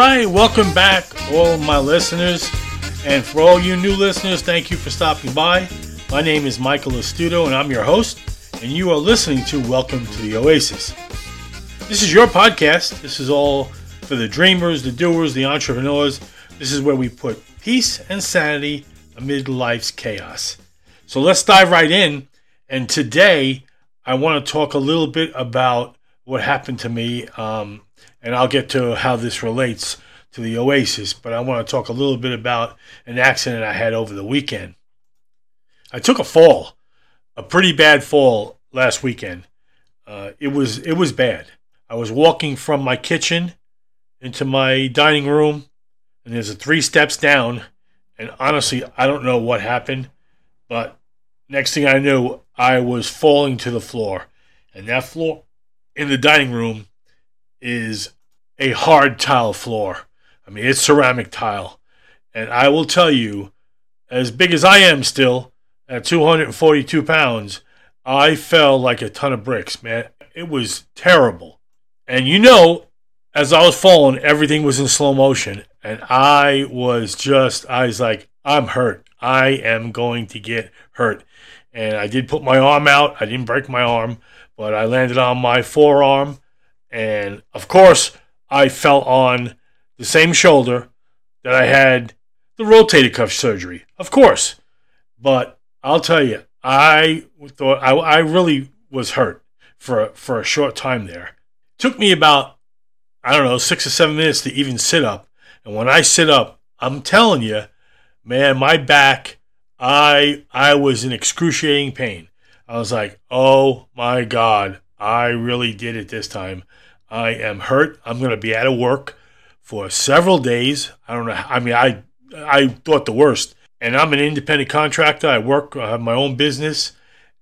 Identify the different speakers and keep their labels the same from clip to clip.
Speaker 1: right, welcome back, all my listeners. And for all you new listeners, thank you for stopping by. My name is Michael Astuto, and I'm your host, and you are listening to Welcome to the Oasis. This is your podcast. This is all for the dreamers, the doers, the entrepreneurs. This is where we put peace and sanity amid life's chaos. So let's dive right in. And today, I want to talk a little bit about what happened to me, um, and I'll get to how this relates to the Oasis, but I want to talk a little bit about an accident I had over the weekend. I took a fall, a pretty bad fall last weekend. Uh, it was it was bad. I was walking from my kitchen into my dining room, and there's a three steps down. And honestly, I don't know what happened, but next thing I knew, I was falling to the floor, and that floor in the dining room is a hard tile floor. I mean, it's ceramic tile. And I will tell you, as big as I am still, at 242 pounds, I fell like a ton of bricks, man. It was terrible. And you know, as I was falling, everything was in slow motion. And I was just, I was like, I'm hurt. I am going to get hurt. And I did put my arm out. I didn't break my arm, but I landed on my forearm. And of course, I fell on the same shoulder that I had the rotator cuff surgery, of course. But I'll tell you, I thought I, I really was hurt for for a short time there. Took me about I don't know six or seven minutes to even sit up, and when I sit up, I'm telling you, man, my back, I I was in excruciating pain. I was like, oh my god, I really did it this time. I am hurt. I'm going to be out of work for several days. I don't know. I mean, I I thought the worst. And I'm an independent contractor. I work. I have my own business.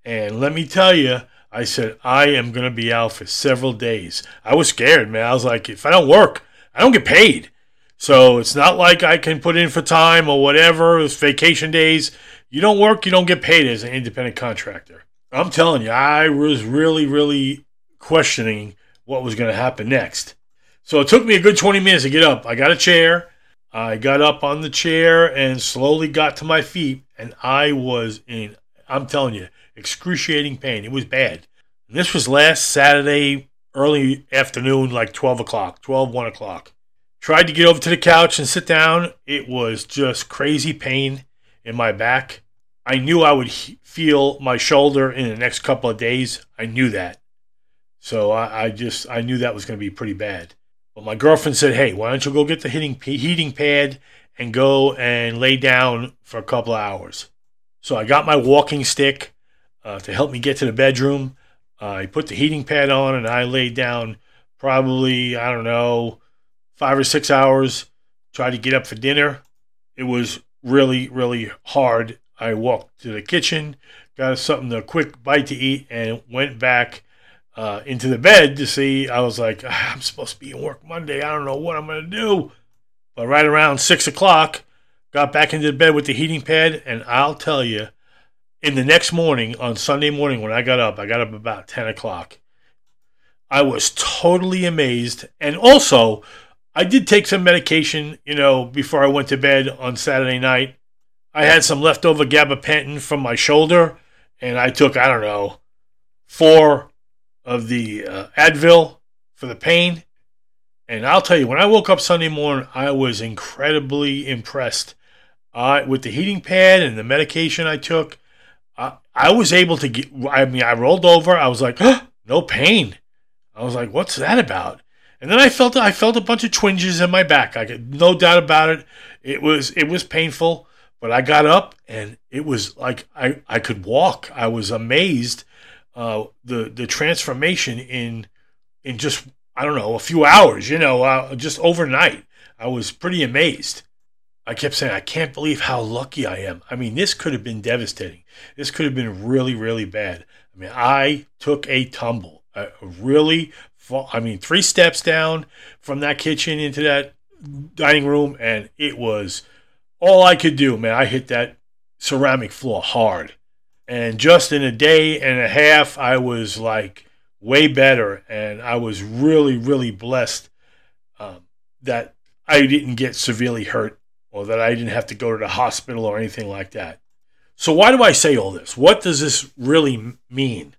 Speaker 1: And let me tell you, I said I am going to be out for several days. I was scared, man. I was like, if I don't work, I don't get paid. So it's not like I can put in for time or whatever. It's vacation days. You don't work, you don't get paid as an independent contractor. I'm telling you, I was really, really questioning what was going to happen next. So it took me a good 20 minutes to get up. I got a chair. I got up on the chair and slowly got to my feet, and I was in, I'm telling you, excruciating pain. It was bad. And this was last Saturday, early afternoon, like 12 o'clock, 12, 1 o'clock. Tried to get over to the couch and sit down. It was just crazy pain in my back. I knew I would he- feel my shoulder in the next couple of days. I knew that. So I, I just, I knew that was going to be pretty bad. But my girlfriend said, hey, why don't you go get the heating, heating pad and go and lay down for a couple of hours? So I got my walking stick uh, to help me get to the bedroom. Uh, I put the heating pad on and I laid down probably, I don't know, five or six hours. Tried to get up for dinner. It was really, really hard. I walked to the kitchen, got something, a quick bite to eat, and went back uh, into the bed to see. I was like, ah, I'm supposed to be in work Monday. I don't know what I'm going to do. But right around six o'clock, got back into the bed with the heating pad, and I'll tell you, in the next morning, on Sunday morning when I got up, I got up about 10 o'clock. I was totally amazed. And also, I did take some medication, you know, before I went to bed on Saturday night. I had some leftover gabapentin from my shoulder, and I took, I don't know, four of the uh, Advil for the pain. And I'll tell you, when I woke up Sunday morning, I was incredibly impressed uh, with the heating pad and the medication I took. I, I was able to get, I mean, I rolled over. I was like, no pain. I was like, what's that about? And then I felt I felt a bunch of twinges in my back. I got no doubt about it. It was it was painful, but I got up and it was like I, I could walk. I was amazed uh, the the transformation in in just I don't know a few hours. You know, uh, just overnight. I was pretty amazed. I kept saying, I can't believe how lucky I am. I mean, this could have been devastating. This could have been really, really bad. I mean, I took a tumble, a really, I mean, three steps down from that kitchen into that dining room, and it was all I could do, man. I hit that ceramic floor hard. And just in a day and a half, I was like way better. And I was really, really blessed um, that I didn't get severely hurt or that I didn't have to go to the hospital or anything like that. So, why do I say all this? What does this really mean?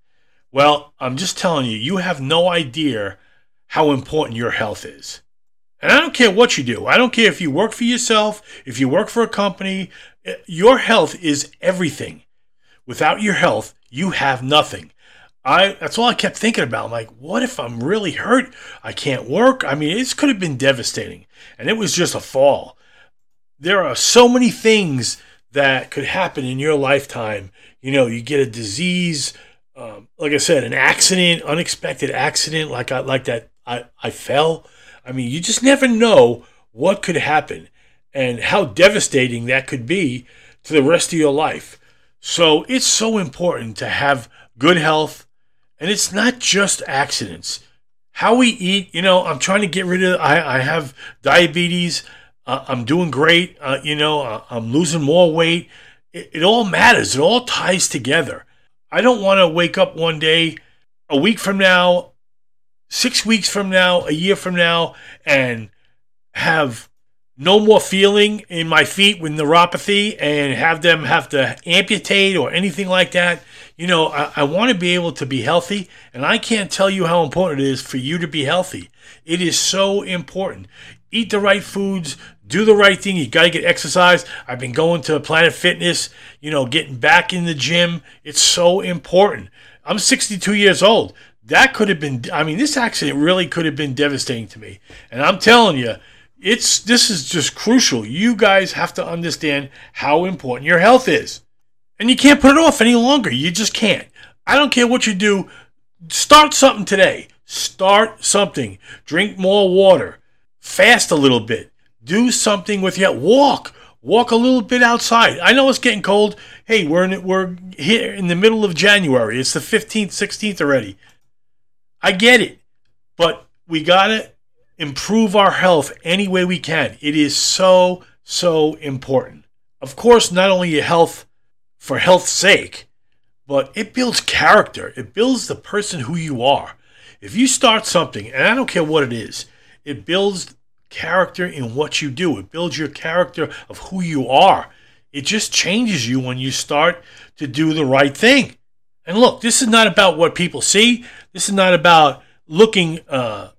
Speaker 1: Well, I'm just telling you, you have no idea how important your health is. And I don't care what you do. I don't care if you work for yourself, if you work for a company, eh, your health is everything. Without your health, you have nothing. I that's all I kept thinking about. I'm like, what if I'm really hurt? I can't work. I mean, this could have been devastating. And it was just a fall. There are so many things that could happen in your lifetime. You know, you get a disease, um, like I said, an accident, unexpected accident, like I like that I, I fell. I mean, you just never know what could happen and how devastating that could be to the rest of your life. So it's so important to have good health, and it's not just accidents. How we eat, you know, I'm trying to get rid of. I, I have diabetes. Uh, I'm doing great. Uh, you know, uh, I'm losing more weight. It, it all matters. It all ties together. I don't want to wake up one day, a week from now, six weeks from now, a year from now, and have no more feeling in my feet with neuropathy and have them have to amputate or anything like that. You know, I, I want to be able to be healthy, and I can't tell you how important it is for you to be healthy. It is so important. Eat the right foods, do the right thing. You got to get exercise. I've been going to Planet Fitness, you know, getting back in the gym. It's so important. I'm 62 years old that could have been i mean this accident really could have been devastating to me. And i'm telling you it's this is just crucial. You guys have to understand how important your health is. And you can't put it off any longer. You just can't. I don't care what you do. Start something today. Start something. Drink more water. Fast a little bit. Do something with your walk. Walk a little bit outside. I know it's getting cold. Hey we're in we're here in the middle of january. It's the 15th 16th already I get it, but we got to improve our health any way we can. It is so, so important. Of course, not only your health for health's sake, but it builds character. It builds the person who you are. If you start something, and I don't care what it is, it builds character in what you do. It builds your character of who you are. It just changes you when you start to do the right thing. And look, this is not about what people see. This is not about looking uh,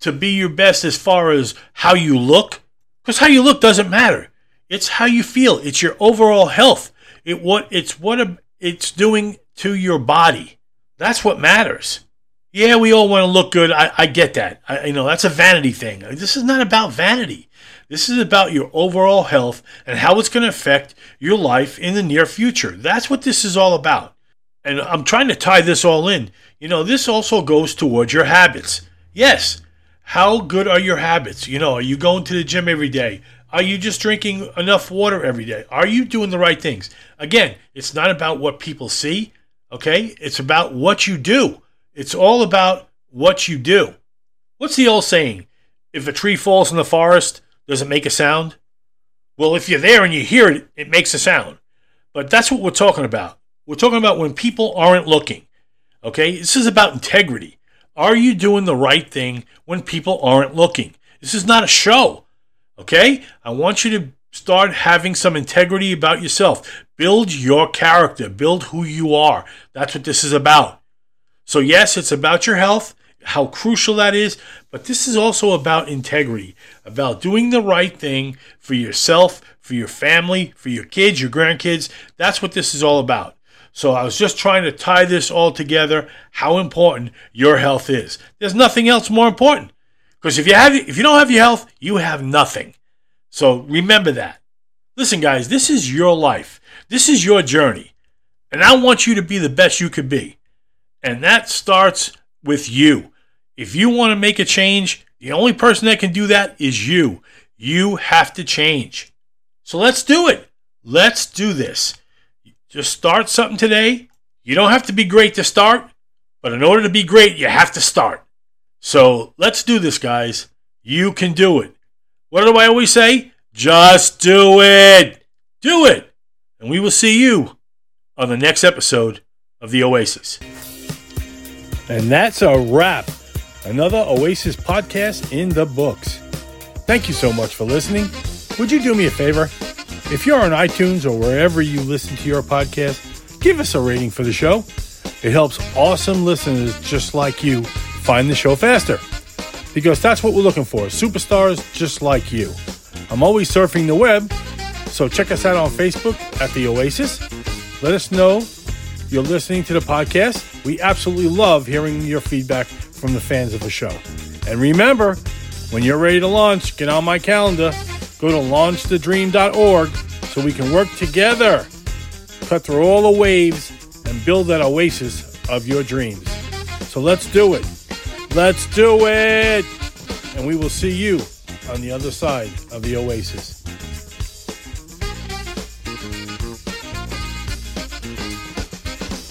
Speaker 1: to be your best as far as how you look, because how you look doesn't matter. It's how you feel. It's your overall health. It what it's what it's doing to your body. That's what matters. Yeah, we all want to look good. I, I get that. I, you know that's a vanity thing. This is not about vanity. This is about your overall health and how it's going to affect your life in the near future. That's what this is all about. And I'm trying to tie this all in. You know, this also goes towards your habits. Yes. How good are your habits? You know, are you going to the gym every day? Are you just drinking enough water every day? Are you doing the right things? Again, it's not about what people see, okay? It's about what you do. It's all about what you do. What's the old saying? If a tree falls in the forest, does it make a sound? Well, if you're there and you hear it, it makes a sound. But that's what we're talking about. We're talking about when people aren't looking. Okay, this is about integrity. Are you doing the right thing when people aren't looking? This is not a show. Okay, I want you to start having some integrity about yourself. Build your character, build who you are. That's what this is about. So, yes, it's about your health, how crucial that is, but this is also about integrity, about doing the right thing for yourself, for your family, for your kids, your grandkids. That's what this is all about. So I was just trying to tie this all together, how important your health is. There's nothing else more important. Because if you have if you don't have your health, you have nothing. So remember that. Listen, guys, this is your life. This is your journey. And I want you to be the best you could be. And that starts with you. If you want to make a change, the only person that can do that is you. You have to change. So let's do it. Let's do this. Just start something today. You don't have to be great to start, but in order to be great, you have to start. So let's do this, guys. You can do it. What do I always say? Just do it. Do it. And we will see you on the next episode of The Oasis. And that's a wrap. Another Oasis podcast in the books. Thank you so much for listening. Would you do me a favor? If you're on iTunes or wherever you listen to your podcast, give us a rating for the show. It helps awesome listeners just like you find the show faster. Because that's what we're looking for superstars just like you. I'm always surfing the web, so check us out on Facebook at The Oasis. Let us know you're listening to the podcast. We absolutely love hearing your feedback from the fans of the show. And remember, when you're ready to launch, get on my calendar. Go to launchthedream.org so we can work together, cut through all the waves, and build that oasis of your dreams. So let's do it. Let's do it. And we will see you on the other side of the oasis.